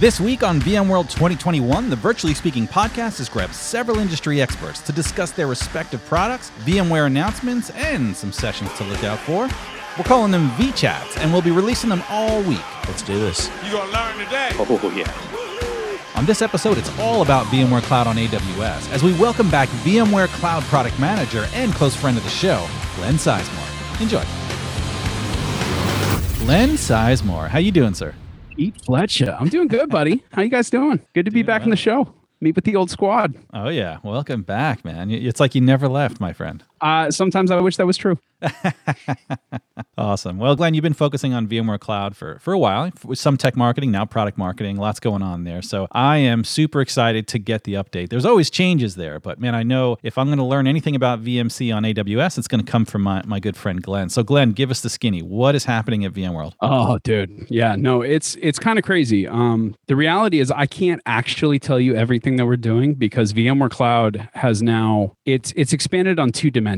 This week on VMworld 2021, the Virtually Speaking podcast has grabbed several industry experts to discuss their respective products, VMware announcements, and some sessions to look out for. We're calling them VChats, and we'll be releasing them all week. Let's do this. You gonna learn today? Oh, yeah. On this episode, it's all about VMware Cloud on AWS as we welcome back VMware Cloud Product Manager and close friend of the show, Glenn Sizemore. Enjoy. Glenn Sizemore, how you doing, sir? Pete Flecha. I'm doing good, buddy. How you guys doing? Good to be Doing back in the show. Meet with the old squad. Oh yeah, welcome back, man. It's like you never left, my friend. Uh, sometimes I wish that was true. Awesome. Well, Glenn, you've been focusing on VMware Cloud for, for a while, with some tech marketing, now product marketing, lots going on there. So I am super excited to get the update. There's always changes there, but man, I know if I'm going to learn anything about VMC on AWS, it's going to come from my, my good friend Glenn. So, Glenn, give us the skinny. What is happening at VMworld? Oh, dude. Yeah, no, it's it's kind of crazy. Um, the reality is I can't actually tell you everything that we're doing because VMware Cloud has now it's it's expanded on two dimensions.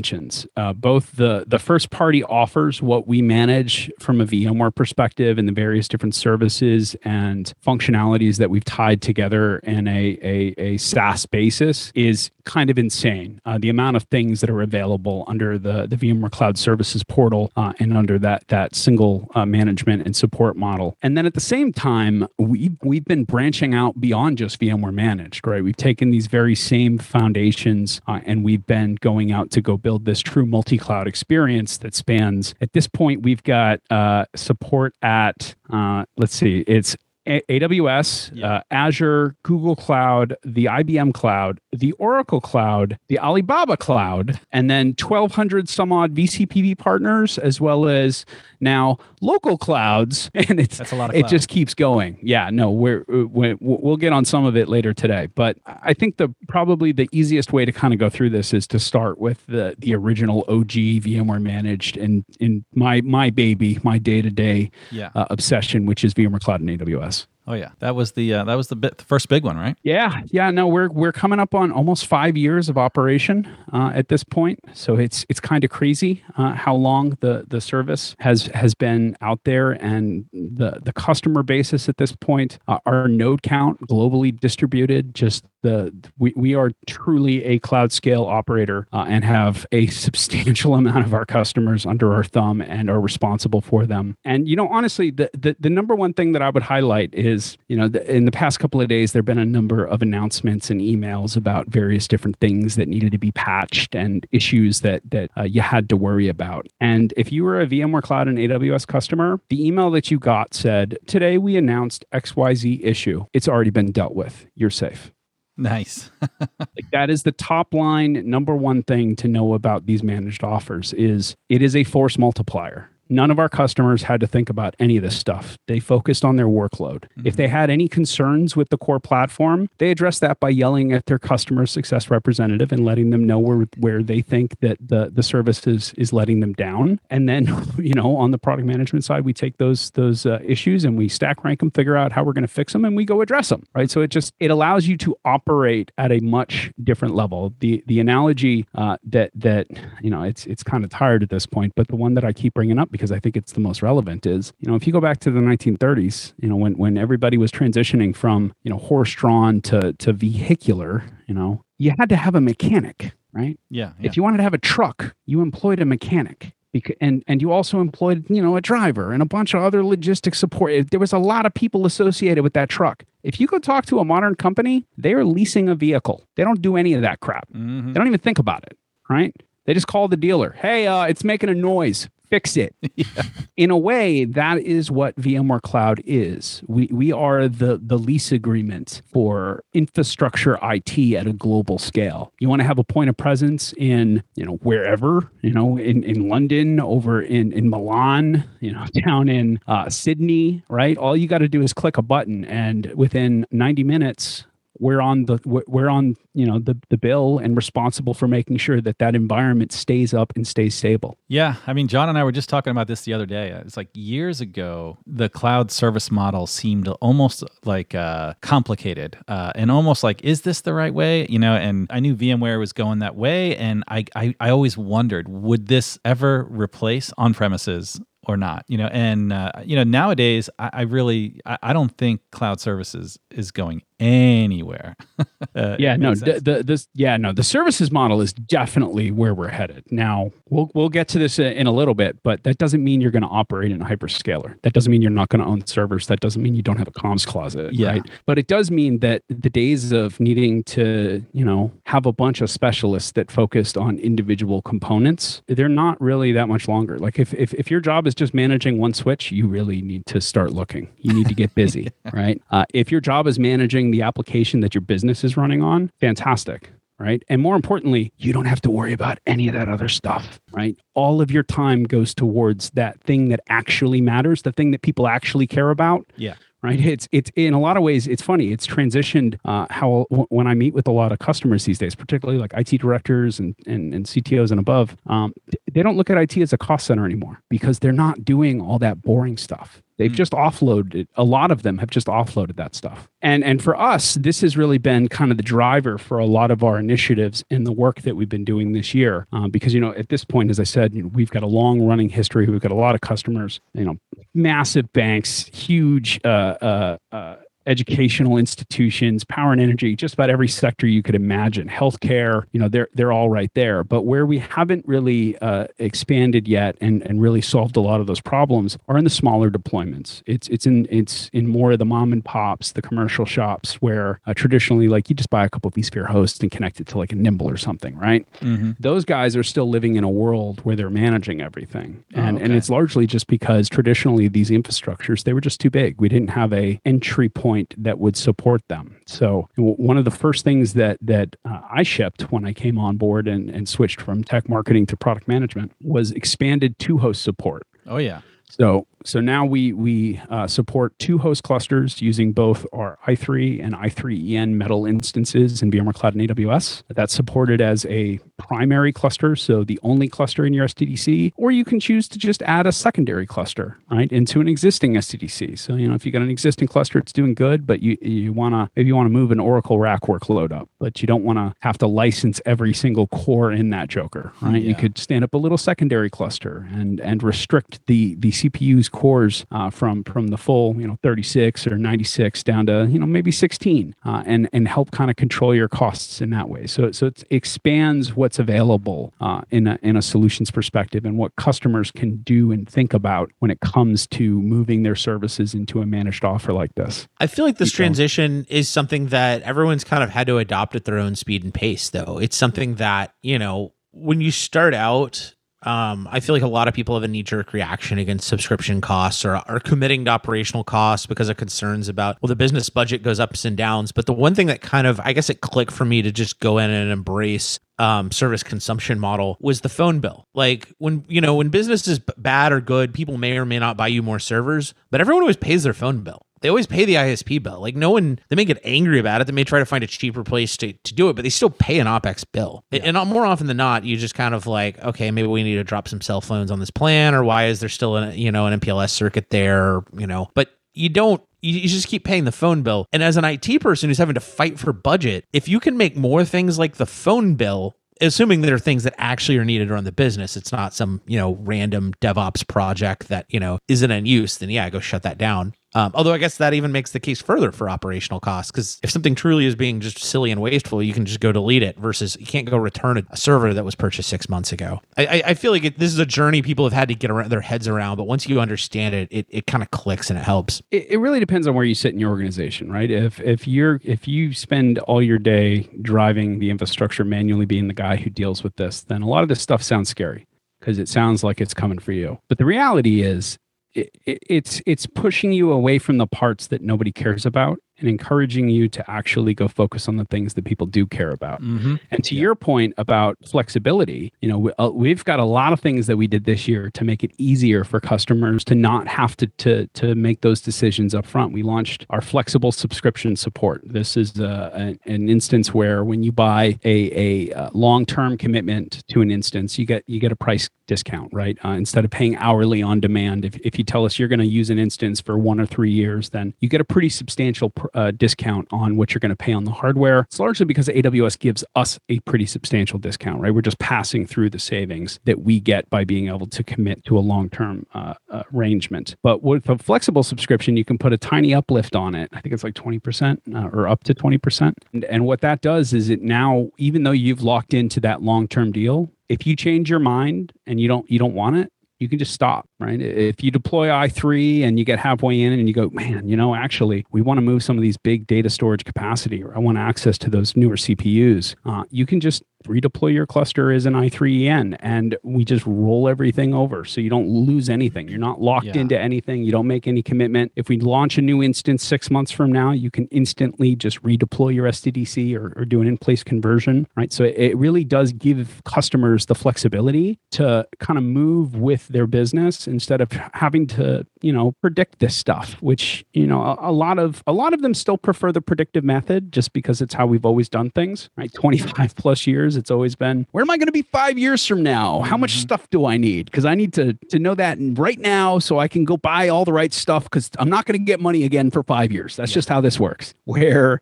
Uh, both the the first party offers what we manage from a VMware perspective and the various different services and functionalities that we've tied together in a a, a SaaS basis is kind of insane. Uh, the amount of things that are available under the the VMware Cloud Services portal uh, and under that that single uh, management and support model. And then at the same time, we we've been branching out beyond just VMware managed. Right, we've taken these very same foundations uh, and we've been going out to go build this true multi-cloud experience that spans. At this point, we've got uh, support at uh, let's see, it's a- AWS, Yeah. uh, Azure, Google Cloud, the IBM Cloud, the Oracle Cloud, the Alibaba Cloud, and then 1,200 some odd VCPP partners, as well as now local clouds. And it's That's a lot of it cloud. just keeps going. Yeah, no, we're, we're we'll get on some of it later today, but I think the probably the easiest way to kind of go through this is to start with the the original OG VMware managed and in my my baby, my day to day uh, obsession, which is VMware Cloud and AWS. Oh yeah, that was the uh, that was the, bit, the first big one, right? Yeah, yeah, no, we're we're coming up on almost five years of operation uh, at this point, so it's it's kind of crazy uh, how long the the service has has been out there, and the the customer basis at this point, uh, our node count globally distributed, just the we we are truly a cloud scale operator uh, and have a substantial amount of our customers under our thumb and are responsible for them. And you know, honestly, the the, the number one thing that I would highlight is you know the, in the past couple of days there've been a number of announcements and emails about various different things that needed to be patched and issues that that uh, you had to worry about. And if you were a VMware Cloud and AWS customer, the email that you got said, "Today we announced XYZ issue. It's already been dealt with. You're safe." Nice. Like that is the top line number one thing to know about these managed offers is it is a force multiplier. None of our customers had to think about any of this stuff. They focused on their workload. If they had any concerns with the core platform, they addressed that by yelling at their customer success representative and letting them know where, where they think that the, the service is, is letting them down. And then, you know, on the product management side, we take those those uh, issues and we stack rank them, figure out how we're going to fix them, and we go address them. Right. So it just it allows you to operate at a much different level. The the analogy uh, that that you know it's it's kind of tired at this point, but the one that I keep bringing up because I think it's the most relevant is you know if you go back to the 1930s, you know when when everybody was transitioning from you know horse drawn to to vehicular, you know you had to have a mechanic, right? Yeah. yeah. If you wanted to have a truck, you employed a mechanic. Bec- and and you also employed you know a driver and a bunch of other logistics support there was a lot of people associated with that truck if you go talk to a modern company they are leasing a vehicle they don't do any of that crap Mhm. they don't even think about it right they just call the dealer hey uh, it's making a noise fix it. In a way that is what vmware cloud is. We we are the the lease agreement for infrastructure it at a global scale. You want to have a point of presence in you know wherever you know in in london over in in milan you know down in uh, sydney right? All you got to do is click a button and within 90 minutes we're on the we're- on you know the the bill and responsible for making sure that that environment stays up and stays stable Yeah, I mean, John and I were just talking about this the other day. It's like years ago, the cloud service model seemed almost like uh, complicated uh, and almost like, is this the right way? You know, and I knew VMware was going that way, and I I, I always wondered, would this ever replace on premises? or not you know and uh, you know nowadays i, I really I, I, don't think cloud services is going anywhere. Uh, yeah no the, the, this yeah no the services model is definitely where we're headed. Now we'll we'll get to this in a little bit but that doesn't mean you're going to operate in a hyperscaler. That doesn't mean you're not going to own servers. That doesn't mean you don't have a comms closet yeah. right? But it does mean that the days of needing to you know have a bunch of specialists that focused on individual components they're not really that much longer. Like if if, if your job is just managing one switch you really need to start looking. You need to get busy right? Uh, if your job is managing the application that your business is running on, fantastic right? And more importantly, you don't have to worry about any of that other stuff, right? All of your time goes towards that thing that actually matters, the thing that people actually care about. Yeah. Right. It's it's in a lot of ways it's funny. It's transitioned uh, how w- when I meet with a lot of customers these days, particularly like IT directors and and, and CTOs and above, um, they don't look at IT as a cost center anymore because they're not doing all that boring stuff. They've mm. just offloaded. A lot of them have just offloaded that stuff. And and for us, this has really been kind of the driver for a lot of our initiatives and the work that we've been doing this year. Uh, because you know, at this point, as I said, you know, we've got a long running history. We've got a lot of customers. You know, massive banks, huge. Uh, uh, uh educational institutions, power and energy, just about every sector you could imagine. Healthcare, you know, they're they're all right there. But where we haven't really uh, expanded yet and and really solved a lot of those problems are in the smaller deployments. It's it's in it's in more of the mom and pops, the commercial shops where uh, traditionally, like you just buy a couple of vSphere hosts and connect it to like a Nimble or something, right? Mm-hmm. Those guys are still living in a world where they're managing everything, oh, and oh, okay. and it's largely just because traditionally these infrastructures they were just too big. We didn't have a entry point point that would support them. So one of the first things that that uh, I shipped when I came on board and, and switched from tech marketing to product management was expanded two host support. Oh yeah. So so now we we uh, support two host clusters using both our i3 and i3en metal instances in VMware Cloud and AWS. That's supported as a primary cluster, so the only cluster in your SDDC, or you can choose to just add a secondary cluster right into an existing SDDC. So you know if you got an existing cluster, it's doing good, but you you want to maybe you want to move an Oracle RAC workload up, but you don't want to have to license every single core in that Joker, right? Yeah. You could stand up a little secondary cluster and and restrict the the CPU's cores uh, from from the full you know 36 or 96 down to you know maybe 16 uh, and and help kind of control your costs in that way so so it expands what's available uh, in a in a solutions perspective and what customers can do and think about when it comes to moving their services into a managed offer like this. I feel like this transition is something that everyone's kind of had to adopt at their own speed and pace though. It's something that you know when you start out um, I feel like a lot of people have a knee jerk reaction against subscription costs or are committing to operational costs because of concerns about, well, the business budget goes ups and downs. But the one thing that kind of, I guess it clicked for me to just go in and embrace um, service consumption model was the phone bill. Like when, you know, when business is bad or good, people may or may not buy you more servers, but everyone always pays their phone bill they always pay the ISP bill. Like no one, they may get angry about it. They may try to find a cheaper place to, to do it, but they still pay an OPEX bill. Yeah. And more often than not, you just kind of like, okay, maybe we need to drop some cell phones on this plan, or why is there still an, you know, an MPLS circuit there, you know, but you don't, you, you just keep paying the phone bill. And as an IT person who's having to fight for budget, if you can make more things like the phone bill assuming there are things that actually are needed around the business it's not some you know random devops project that you know isn't in use then yeah go shut that down um, although I guess that even makes the case further for operational costs because if something truly is being just silly and wasteful, you can just go delete it versus you can't go return a server that was purchased six months ago. I, I, feel like it, this is a journey people have had to get around, their heads around, but once you understand it, it, it kind of clicks and it helps. It, it really depends on where you sit in your organization, right? If if you're if you spend all your day driving the infrastructure, manually being the guy who deals with this, then a lot of this stuff sounds scary because it sounds like it's coming for you. But the reality is it, it's it's pushing you away from the parts that nobody cares about and encouraging you to actually go focus on the things that people do care about. Mm-hmm. And to yeah. your point about flexibility, you know, we, uh, we've got a lot of things that we did this year to make it easier for customers to not have to to to make those decisions up front. We launched our flexible subscription support. This is uh, a, an instance where when you buy a, a uh, long-term commitment to an instance, you get you get a price discount, right? Uh, instead of paying hourly on demand, if, if you tell us you're going to use an instance for one or three years, then you get a pretty substantial uh, discount on what you're going to pay on the hardware. It's largely because AWS gives us a pretty substantial discount, right? We're just passing through the savings that we get by being able to commit to a long term uh, arrangement. But with a flexible subscription, you can put a tiny uplift on it. I think it's like 20% uh, or up to 20%. And, and what that does is it now, even though you've locked into that long term deal, if you change your mind and you don't you don't want it you can just stop, right? If you deploy i3 and you get halfway in and you go, man, you know, actually, we want to move some of these big data storage capacity or I want access to those newer CPUs, uh, you can just redeploy your cluster as an i3en and we just roll everything over. So you don't lose anything. You're not locked yeah. into anything. You don't make any commitment. If we launch a new instance six months from now you can instantly just redeploy your sddc or, or do an in-place conversion right? So it, it really does give customers the flexibility to kind of move with their business instead of having to you know predict this stuff which you know a, a lot of a lot of them still prefer the predictive method just because it's how we've always done things right? 25 plus years it's always been where am i going to be five years from now? How much mm-hmm. stuff do i need? Because i need to to know that right now so i can go buy all the right stuff because i'm not going to get money again for five years. That's yeah. just how this works. Where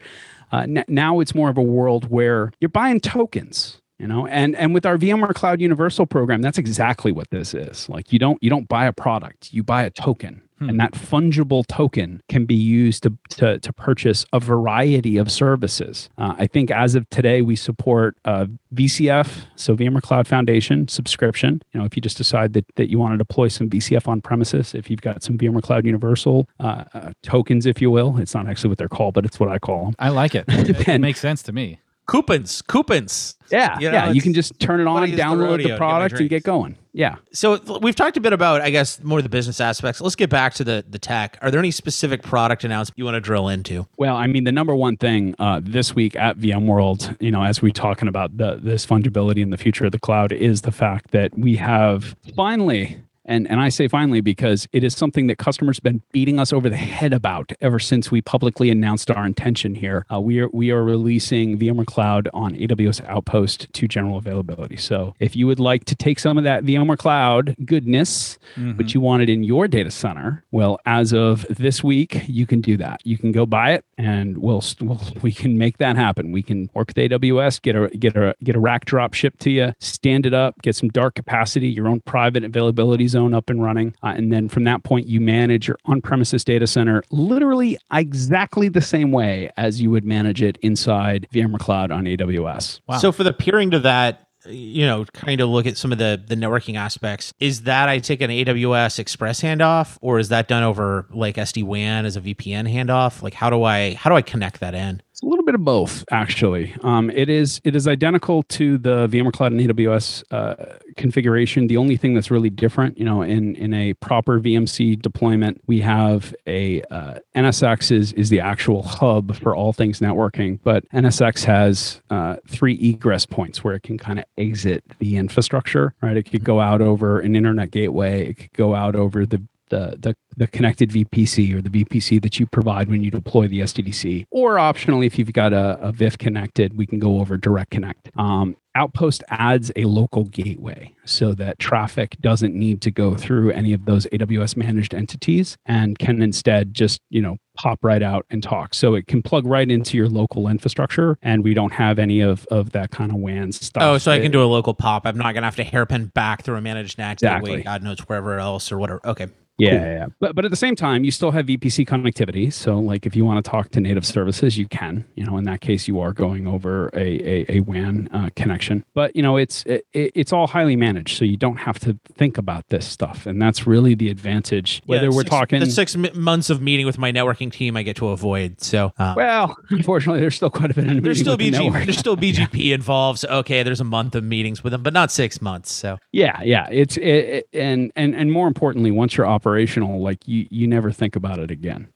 uh, n- now it's more of a world where you're buying tokens you know and and with our vmware cloud universal program that's exactly what this is like you don't you don't buy a product you buy a token Hmm. And that fungible token can be used to, to, to purchase a variety of services. Uh, I think as of today, we support uh, VCF, so VMware Cloud Foundation subscription. You know, if you just decide that, that you want to deploy some VCF on premises, if you've got some VMware Cloud Universal uh, uh, tokens, if you will, it's not actually what they're called, but it's what I call them. I like it. it makes sense to me coupons, coupons. Yeah, you know, yeah. You can just turn it on, download the, the product, and get going. Yeah. So we've talked a bit about, I guess, more the business aspects. Let's get back to the the tech. Are there any specific product announcements you want to drill into? Well, I mean, the number one thing uh, this week at VMworld, you know, as we're talking about the this fungibility and the future of the cloud, is the fact that we have finally and, and I say finally because it is something that customers have been beating us over the head about ever since we publicly announced our intention here. Uh, we, are, we are releasing VMware Cloud on AWS Outpost to general availability. So if you would like to take some of that VMware Cloud goodness, mm-hmm. but you want it in your data center, well, as of this week, you can do that. You can go buy it and we'll, we'll we can make that happen. We can work with AWS, get a, get a, get a rack drop shipped to you, stand it up, get some dark capacity, your own private availability zone up and running. Uh, and then from that point, you manage your on premises data center literally exactly the same way as you would manage it inside VMware Cloud on AWS. Wow. So for the peering to that, you know, kind of look at some of the the networking aspects. Is that I take an AWS Express handoff, or is that done over like SD WAN as a VPN handoff? Like, how do I how do I connect that in? It's a little bit of both, actually. Um, it is it is identical to the VMware Cloud and AWS uh, configuration. The only thing that's really different, you know, in in a proper VMC deployment, we have a uh, NSX is is the actual hub for all things networking, but NSX has uh, three egress points where it can kind of exit the infrastructure. Right, it could go out over an internet gateway. It could go out over the the, the, the connected VPC or the VPC that you provide when you deploy the SDDC. Or optionally, if you've got a, a VIF connected, we can go over Direct Connect. Um, Outpost adds a local gateway so that traffic doesn't need to go through any of those AWS managed entities and can instead just, you know, pop right out and talk. So it can plug right into your local infrastructure and we don't have any of, of that kind of WAN stuff. Oh, so I can do a local pop. I'm not going to have to hairpin back through a managed NAT exactly. gateway, God knows wherever else or whatever. Okay. Yeah, cool. yeah, but but at the same time, you still have VPC connectivity. So, like, if you want to talk to native services, you can. You know, in that case, you are going over a a, a WAN uh, connection. But you know, it's it, it's all highly managed, so you don't have to think about this stuff, and that's really the advantage. Whether yeah, we're six, talking the six months of meeting with my networking team, I get to avoid. So, uh, well, unfortunately, there's still quite a bit of there's still BG, the there's still BGP involved. So, okay, there's a month of meetings with them, but not six months. So, yeah, yeah, it's it, it, and and and more importantly, once you're operational, like you you never think about it again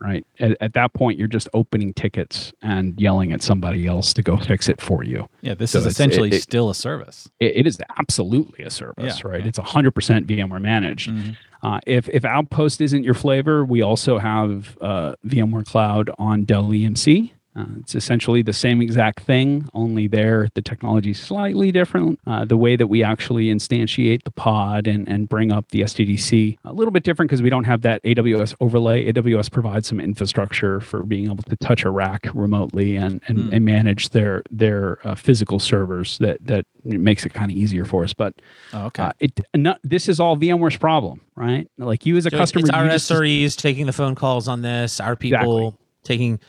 right? At, at, that point you're just opening tickets and yelling at somebody else to go fix it for you. Yeah this so is essentially it, it, still a service. It, it is absolutely a service yeah, right? yeah. it's 100% vmware managed. Mm-hmm. uh, if, if outpost isn't your flavor we also have uh, vmware cloud on dell emc Uh, it's essentially the same exact thing, only there the technology is slightly different. Uh, the way that we actually instantiate the pod and, and bring up the SDDC a little bit different because we don't have that AWS overlay. AWS provides some infrastructure for being able to touch a rack remotely and and, Hmm. and manage their their uh, physical servers. That that makes it kind of easier for us. But Oh, okay. uh, it no, this is all VMware's problem, right? Like you as a So customer, it's our you just- SREs taking the phone calls on this. Our people taking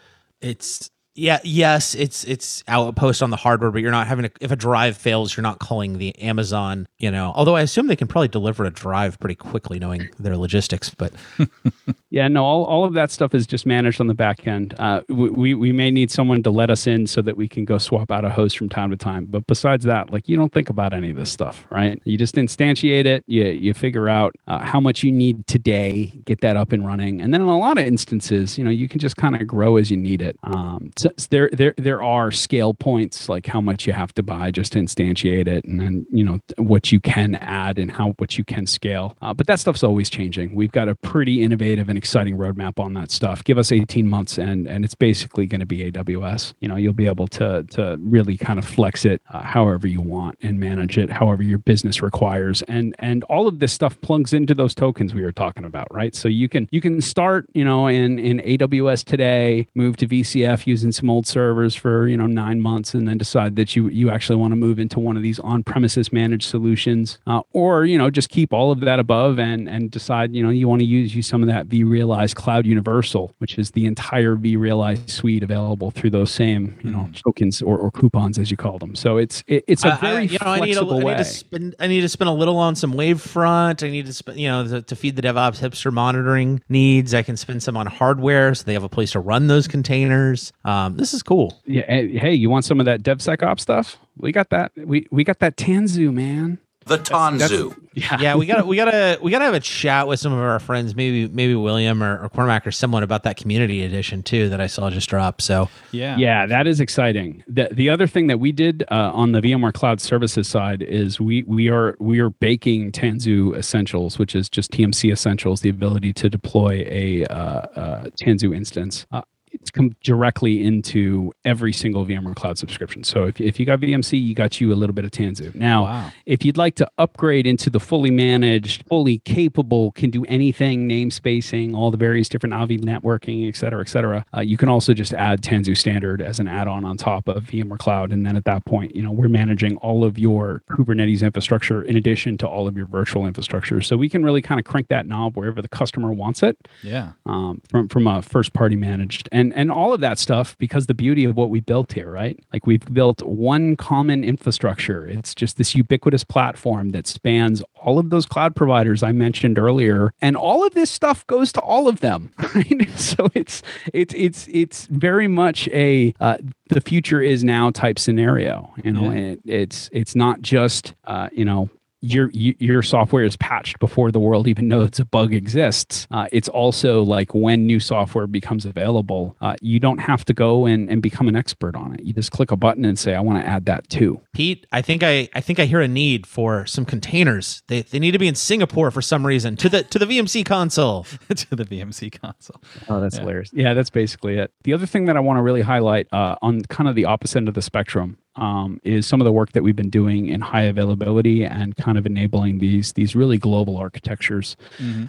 it's yeah yes it's it's outpost on the hardware, but you're not having a, if a drive fails, you're not calling the Amazon. You know, although I assume they can probably deliver a drive pretty quickly, knowing their logistics. But Yeah, no, all, all of that stuff is just managed on the back end. Uh, we, we, may need someone to let us in so that we can go swap out a host from time to time. But besides that, like you don't think about any of this stuff, right? You just instantiate it, you, you figure out uh, how much you need today, get that up and running. And then in a lot of instances, you know, you can just kind of grow as you need it. Um, so there, there, there are scale points like how much you have to buy just to instantiate it and then, you know, what you can add and how, what you can scale. Uh, but that stuff's always changing. We've got a pretty innovative and exciting roadmap on that stuff. Give us 18 months and and it's basically going to be AWS. You know, you'll be able to to really kind of flex it uh, however you want and manage it however your business requires. And and all of this stuff plugs into those tokens we were talking about, right? So you can you can start, you know, in in AWS today, move to VCF using some old servers for, you know, 9 months and then decide that you you actually want to move into one of these on-premises managed solutions uh, or, you know, just keep all of that above and and decide, you know, you want to use use some of that vRealize Cloud Universal, which is the entire vRealize suite available through those same, you know, tokens or, or coupons as you call them. So it's it, it's a very you know, I need, a, flexible I need way. to spend I need to spend a little on some Wavefront. I need to spend you know to, to feed the DevOps hipster monitoring needs. I can spend some on hardware so they have a place to run those containers. Um, this is cool. Yeah, hey, hey, you want some of that DevSecOps stuff? We got that. We we got that Tanzu, man. The Tanzu. Yeah. Yeah, we gotta, we gotta we gotta have a chat with some of our friends, maybe maybe William or, or Cormac or someone about that community edition too that I saw just drop. So yeah. Yeah, that is exciting. The the other thing that we did uh, on the VMware Cloud Services side is we we are we are baking Tanzu Essentials, which is just TMC Essentials, the ability to deploy a uh, uh, Tanzu instance. It's come directly into every single VMware Cloud subscription. So if, if you got VMC, you got you a little bit of Tanzu. Now, Wow. if you'd like to upgrade into the fully managed, fully capable, can do anything, namespacing, all the various different Avi networking, et cetera, et cetera, uh, you can also just add Tanzu Standard as an add-on on top of VMware Cloud. And then at that point, you know, we're managing all of your Kubernetes infrastructure in addition to all of your virtual infrastructure. So we can really kind of crank that knob wherever the customer wants it Yeah. um, from from a first party managed and and all of that stuff because the beauty of what we built here right? Like we've built one common infrastructure. It's just this ubiquitous platform that spans all of those cloud providers i mentioned earlier and all of this stuff goes to all of them right? So it's it's it's it's very much a uh, the future is now type scenario you know? Yeah. and it's it's not just uh, you know your your software is patched before the world even knows a bug exists. Uh, it's also like when new software becomes available, uh, you don't have to go and, and become an expert on it. You just click a button and say, "I want to add that too." Pete, I think I I think I hear a need for some containers. They, they need to be in Singapore for some reason to the to the VMC console. to the VMC console. Oh, that's Yeah. hilarious. Yeah, that's basically it. The other thing that I want to really highlight uh, on kind of the opposite end of the spectrum um, is some of the work that we've been doing in high availability and kind of enabling these these really global architectures.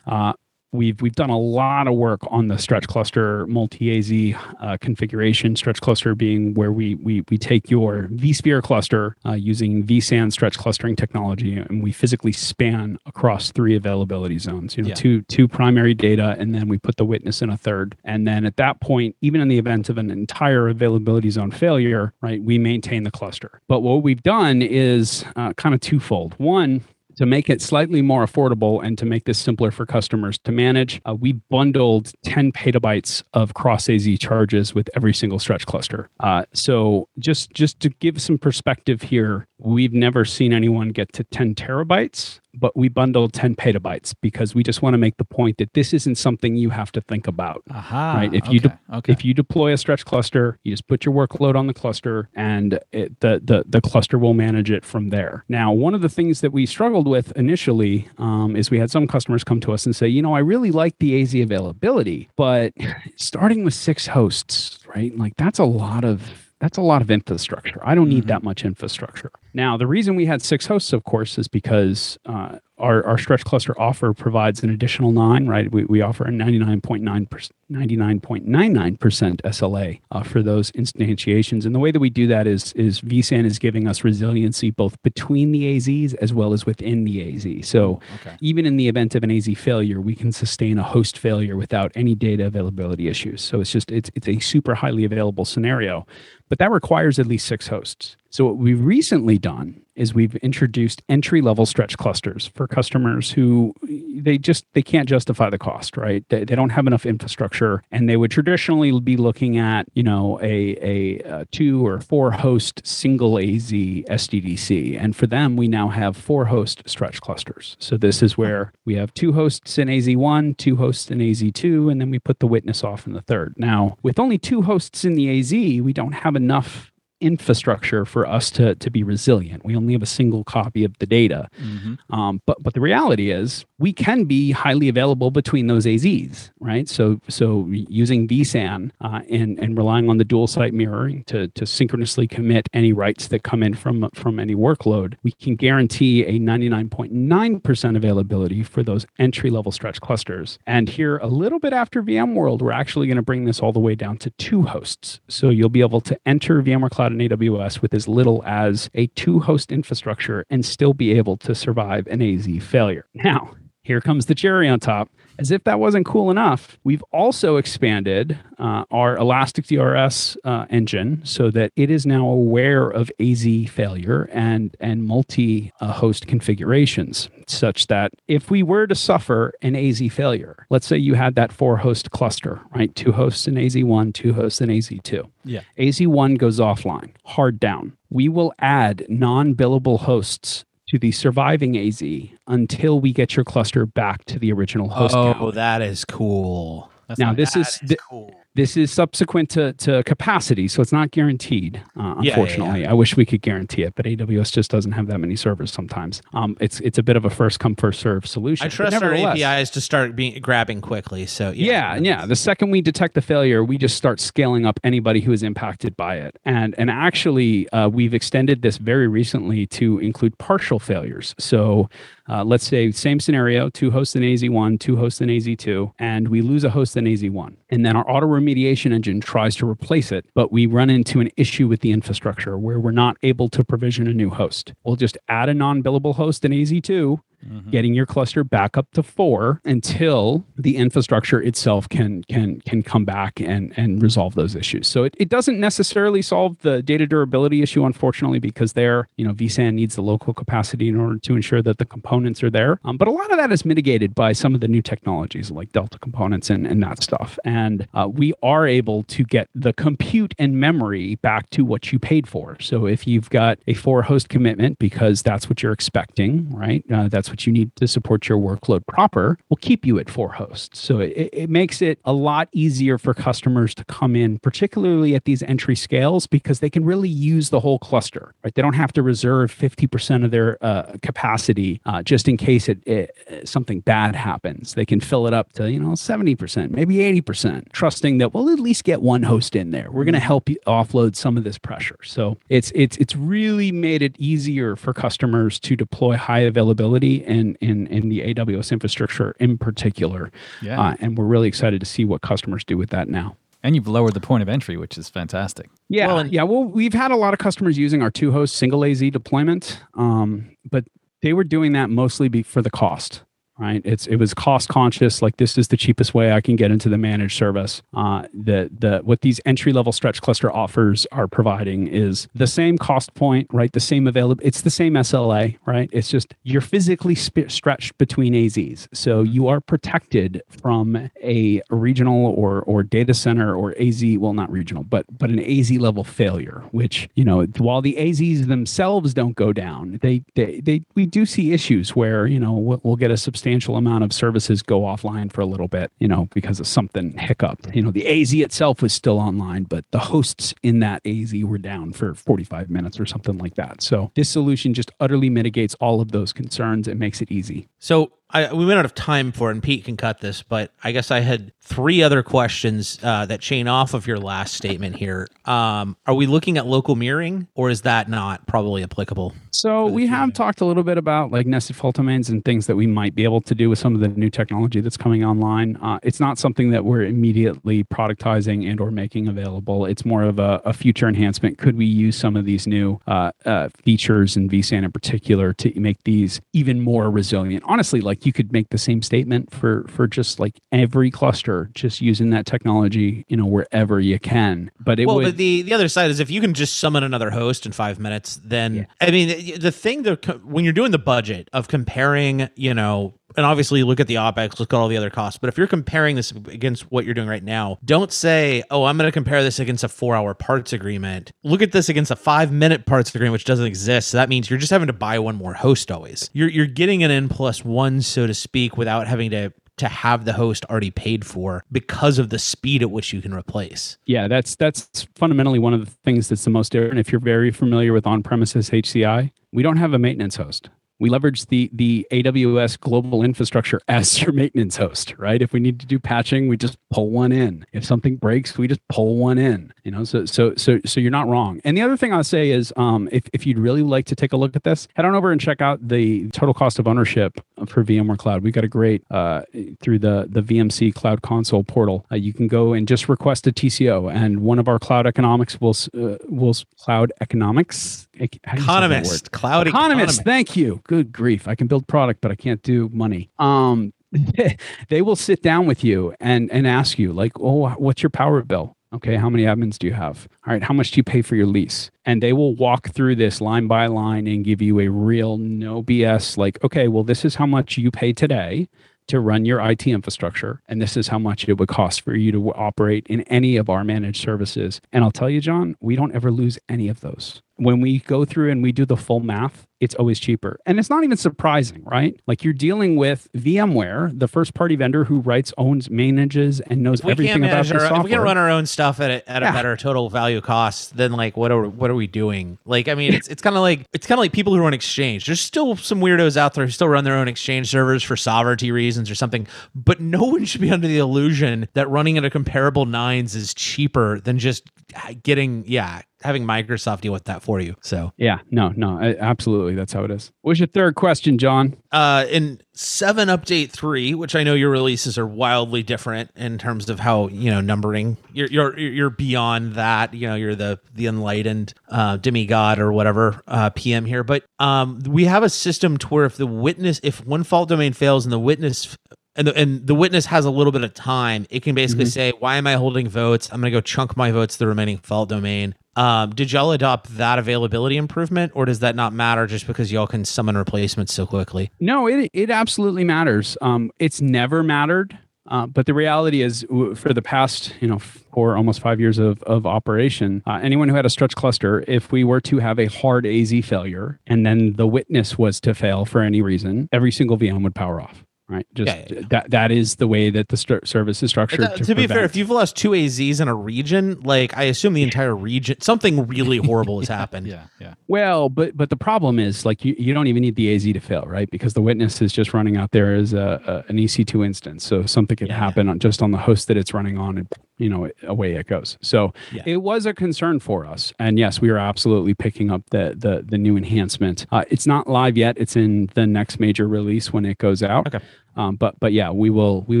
Uh, we've we've done a lot of work on the stretch cluster multi-AZ uh, configuration. Stretch cluster being where we we we take your vSphere cluster uh, using vSAN stretch clustering technology, and we physically span across three availability zones. You know, Yeah. two two primary data, and then we put the witness in a third. And then at that point, even in the event of an entire availability zone failure, right, we maintain the cluster. But what we've done is uh, kind of twofold. One, to make it slightly more affordable and to make this simpler for customers to manage, uh, we bundled 10 petabytes of cross AZ charges with every single stretch cluster. Uh, so just just to give some perspective here, we've never seen anyone get to 10 terabytes, but we bundled 10 petabytes because we just want to make the point that this isn't something you have to think about. Aha. Right, if you okay. de- okay. If you deploy a stretch cluster, you just put your workload on the cluster, and it, the, the the cluster will manage it from there. Now, one of the things that we struggled struggled with initially um, is we had some customers come to us and say, you know, I really like the AZ availability, but starting with six hosts, right? Like that's a lot of that's a lot of infrastructure. I don't need mm-hmm. that much infrastructure. Now, the reason we had six hosts, of course, is because uh, our, our stretch cluster offer provides an additional nine, right? We, we offer a 99.9%, 99.99% SLA uh, for those instantiations. And the way that we do that is, is vSAN is giving us resiliency both between the AZs as well as within the AZ. So okay. even in the event of an AZ failure, we can sustain a host failure without any data availability issues. So it's just, it's, it's a super highly available scenario, but that requires at least six hosts. So what we've recently done is we've introduced entry level stretch clusters for customers who they just they can't justify the cost right they, they don't have enough infrastructure and they would traditionally be looking at you know a, a, a two or four host single az sddc and for them we now have four host stretch clusters. So this is where we have two hosts in az1 two hosts in az2 and then we put the witness off in the third. Now with only two hosts in the az we don't have enough infrastructure for us to to be resilient. We only have a single copy of the data. Mm-hmm. Um, but but the reality is we can be highly available between those AZs, right? So so using vSAN uh, and and relying on the dual site mirroring to to synchronously commit any writes that come in from from any workload, we can guarantee a 99.9% availability for those entry level stretch clusters. And here a little bit after VMworld, we're actually going to bring this all the way down to two hosts. So you'll be able to enter VMware Cloud and AWS with as little as a two host infrastructure and still be able to survive an AZ failure. Now, here comes the cherry on top. As if that wasn't cool enough, we've also expanded uh, our Elastic DRS uh, engine so that it is now aware of AZ failure and, and multi host configurations, such that if we were to suffer an AZ failure, let's say you had that four host cluster, right? Two hosts in AZ1, two hosts in AZ2. Yeah. AZ1 goes offline, hard down. We will add non billable hosts to the surviving AZ until we get your cluster back to the original host. Oh, count. that is cool. That's now this is, is cool. This is subsequent to, to capacity, so it's not guaranteed. Uh, unfortunately, yeah, yeah, yeah. I wish we could guarantee it, but AWS just doesn't have that many servers sometimes. Um, it's it's a bit of a first come first serve solution. I trust our APIs to start being grabbing quickly. So yeah, yeah, The second we detect the failure, we just start scaling up anybody who is impacted by it, and and actually uh, we've extended this very recently to include partial failures. So uh, let's say same scenario, two hosts in AZ1, two hosts in AZ2, and we lose a host in AZ1. And then our auto remediation engine tries to replace it, but we run into an issue with the infrastructure where we're not able to provision a new host. We'll just add a non-billable host in AZ2 mm-hmm. getting your cluster back up to four until the infrastructure itself can can can come back and and resolve those issues. So it, it doesn't necessarily solve the data durability issue, unfortunately, because there, you know, vSAN needs the local capacity in order to ensure that the components are there. Um, but a lot of that is mitigated by some of the new technologies like Delta components and, and that stuff. And uh, we are able to get the compute and memory back to what you paid for. So if you've got a four host commitment because that's what you're expecting, right? Uh, that's what you need to support your workload proper will keep you at four hosts. So it, it makes it a lot easier for customers to come in, particularly at these entry scales, because they can really use the whole cluster, right? They don't have to reserve 50% of their uh, capacity uh, just in case it, it, something bad happens. They can fill it up to, you know, 70%, maybe 80%, trusting that we'll at least get one host in there. We're going to help you offload some of this pressure. So it's, it's, it's really made it easier for customers to deploy high availability in in in the AWS infrastructure in particular. Yeah. Uh, and we're really excited to see what customers do with that now. And you've lowered the point of entry, which is fantastic. Yeah, well, and- yeah. Well, we've had a lot of customers using our two host single AZ deployment, um, but they were doing that mostly be for the cost right? It's it was cost conscious. Like this is the cheapest way I can get into the managed service. Uh, the the what these entry level stretch cluster offers are providing is the same cost point, right? The same available. It's the same SLA, right? It's just you're physically sp- stretched between AZs, so you are protected from a regional or or data center or AZ. Well, not regional, but but an AZ level failure. Which you know, while the AZs themselves don't go down, they they they we do see issues where you know we'll, we'll get a substantial substantial amount of services go offline for a little bit, you know, because of something hiccup. You know, the AZ itself was still online, but the hosts in that AZ were down for 45 minutes or something like that. So this solution just utterly mitigates all of those concerns and makes it easy. So I, we went out of time for, it, and Pete can cut this, but I guess I had three other questions uh, that chain off of your last statement here. Um, are we looking at local mirroring, or is that not probably applicable? So we have talked a little bit about like nested fault domains and things that we might be able to do with some of the new technology that's coming online. Uh, it's not something that we're immediately productizing and or making available. It's more of a, a future enhancement. Could we use some of these new uh, uh, features in vSAN in particular to make these even more resilient? Honestly, like you could make the same statement for for just like every cluster, just using that technology, you know, wherever you can. But it well, would. but the the other side is if you can just summon another host in five minutes, then Yeah. I mean the thing that when you're doing the budget of comparing, you know, and obviously look at the opex, look at all the other costs. But if you're comparing this against what you're doing right now, don't say, "Oh, I'm going to compare this against a four-hour parts agreement." Look at this against a five-minute parts agreement, which doesn't exist. So that means you're just having to buy one more host always. You're you're getting an N plus one, so to speak, without having to to have the host already paid for because of the speed at which you can replace. Yeah, that's that's fundamentally one of the things that's the most different. If you're very familiar with on-premises HCI, we don't have a maintenance host. We leverage the the AWS global infrastructure as your maintenance host, right? If we need to do patching, we just pull one in. If something breaks, we just pull one in. You know, so so so so you're not wrong. And the other thing I'll say is, um, if if you'd really like to take a look at this, head on over and check out the total cost of ownership for VMware Cloud. We've got a great uh, through the the VMC Cloud Console portal. Uh, you can go and just request a TCO, and one of our cloud economics will uh, will cloud economics how do you say that word? Economist, cloud economist. economist. Thank you. Good grief. I can build product, but I can't do money. Um, they will sit down with you and and ask you like, oh, what's your power bill? Okay, how many admins do you have? All right, how much do you pay for your lease? And they will walk through this line by line and give you a real no BS like, okay, well, this is how much you pay today to run your IT infrastructure, and this is how much it would cost for you to operate in any of our managed services. And I'll tell you, John, we don't ever lose any of those. When we go through and we do the full math, it's always cheaper. And it's not even surprising, right? Like you're dealing with VMware, the first party vendor who writes, owns, manages, and knows If we everything can't about our, software. if we can run our own stuff at a, at a Yeah. better total value cost, then like what are what are we doing? Like I mean, it's it's kind of like it's kind of like people who run exchange. There's still some weirdos out there who still run their own exchange servers for sovereignty reasons or something. But no one should be under the illusion that running at a comparable nines is cheaper than just uh, getting yeah having Microsoft deal with that for you. So yeah, no, no, a- absolutely. That's how it is. What's your third question, John? uh, in seven update three, which I know your releases are wildly different in terms of how you know numbering. You're you're you're beyond that. You know, you're the the enlightened uh, demigod or whatever uh, PM here. But um, we have a system to where if the witness, if one fault domain fails and the witness. And the, and the witness has a little bit of time. It can basically say, "Why am I holding votes? I'm going to go chunk my votes to the remaining fault domain." Um, did y'all adopt that availability improvement, or does that not matter just because y'all can summon replacements so quickly? No, it it absolutely matters. Um, it's never mattered, uh, but the reality is, for the past you know four almost five years of of operation, uh, anyone who had a stretch cluster, if we were to have a hard AZ failure and then the witness was to fail for any reason, every single VM would power off. Right, just Yeah, yeah, yeah. that that is the way that the st- service is structured. Uh, to, be fair, if you've lost two AZs in a region, like I assume the entire region, something really horrible has happened. Yeah, yeah. Well, but but the problem is like you, you don't even need the AZ to fail, right? Because the witness is just running out there as a, a an EC2 instance, so something could happen on just on the host that it's running on, and you know away it goes. So it was a concern for us, and yes, we are absolutely picking up the the the new enhancement. Uh, it's not live yet; it's in the next major release when it goes out. Okay. Um, but but yeah, we will we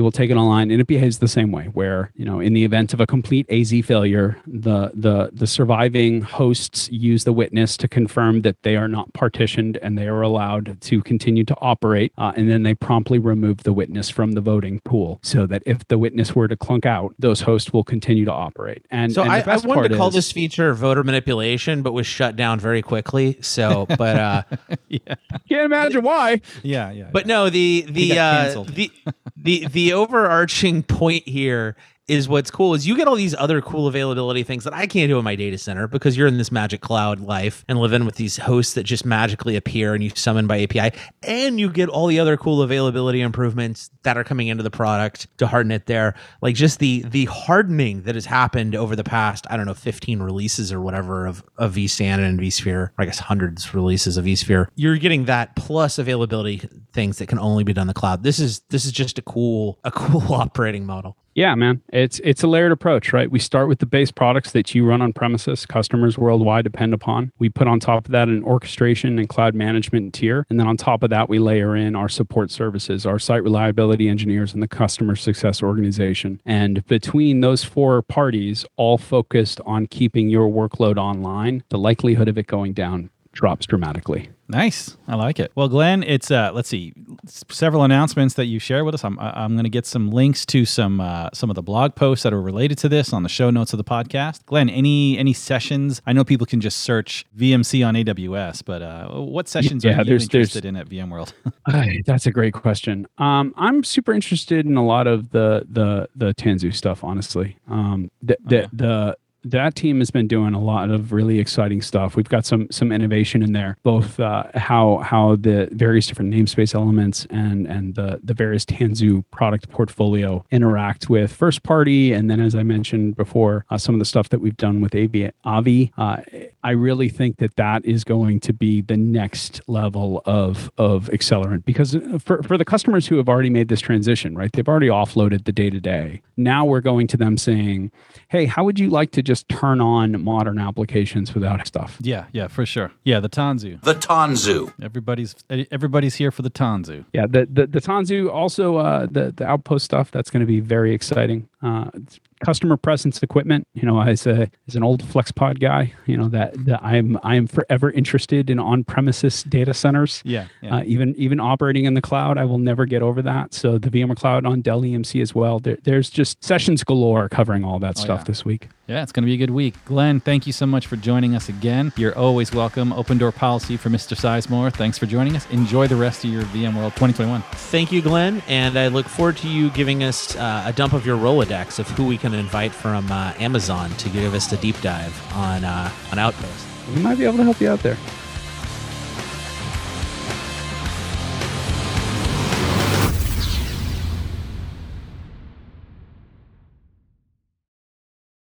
will take it online, and it behaves the same way. Where you know, in the event of a complete AZ failure, the the the surviving hosts use the witness to confirm that they are not partitioned and they are allowed to continue to operate, uh, and then they promptly remove the witness from the voting pool, so that if the witness were to clunk out, those hosts will continue to operate. And So and I, I wanted to call is- this feature voter manipulation, but was shut down very quickly. So, but uh, Can't imagine why. Yeah, yeah. but no, the the got uh, Uh, canceled. the the the overarching point here is what's cool is you get all these other cool availability things that I can't do in my data center because you're in this magic cloud life and living with these hosts that just magically appear and you summon by API. And you get all the other cool availability improvements that are coming into the product to harden it there. Like just the the hardening that has happened over the past, I don't know, 15 releases or whatever of, of vSAN and vSphere, I guess hundreds releases of vSphere. You're getting that plus availability things that can only be done in the cloud. This is this is just a cool a cool operating model. Yeah, man. It's it's a layered approach, right? We start with the base products that you run on premises, customers worldwide depend upon. We put on top of that an orchestration and cloud management tier, and then on top of that we layer in our support services, our site reliability engineers and the customer success organization. And between those four parties all focused on keeping your workload online, the likelihood of it going down drops dramatically. Nice. I like it. Well, Glenn, it's uh let's see, several announcements that you share with us. I'm I'm going to get some links to some uh, some of the blog posts that are related to this on the show notes of the podcast. Glenn, any any sessions? I know people can just search VMC on AWS, but uh, what sessions Yeah, are you there's- there's- interested in at VMworld? That's a great question. Um, I'm super interested in a lot of the the the Tanzu stuff. Honestly, um, the the, the that team has been doing a lot of really exciting stuff. We've got some some innovation in there, both uh, how how the various different namespace elements and and the the various Tanzu product portfolio interact with first party, and then as I mentioned before, uh, some of the stuff that we've done with Avi. Avi, uh, I really think that that is going to be the next level of of accelerant because for for the customers who have already made this transition, right? They've already offloaded the day to day. Now we're going to them saying, "Hey, how would you like to just turn on modern applications without stuff?" yeah, yeah, for sure. Yeah, the Tanzu. The Tanzu. Everybody's everybody's here for the Tanzu. Yeah, the the, the Tanzu also uh, the the Outpost stuff that's going to be very exciting. Uh, customer presence equipment. You know, as a as an old FlexPod guy, you know that, that I'm I am forever interested in on premises data centers. Yeah, yeah. Uh, even even operating in the cloud, I will never get over that. So the VMware Cloud on Dell EMC as well. There, there's just sessions galore covering all that stuff yeah. this week. Yeah, it's going to be a good week. Glenn, thank you so much for joining us again. You're always welcome. Open door policy for Mr. Sizemore. Thanks for joining us. Enjoy the rest of your VMworld 2021. Thank you, Glenn, and I look forward to you giving us uh, a dump of your Rolodex of who we can invite from uh, Amazon to give us a deep dive on uh, on Outpost. We might be able to help you out there.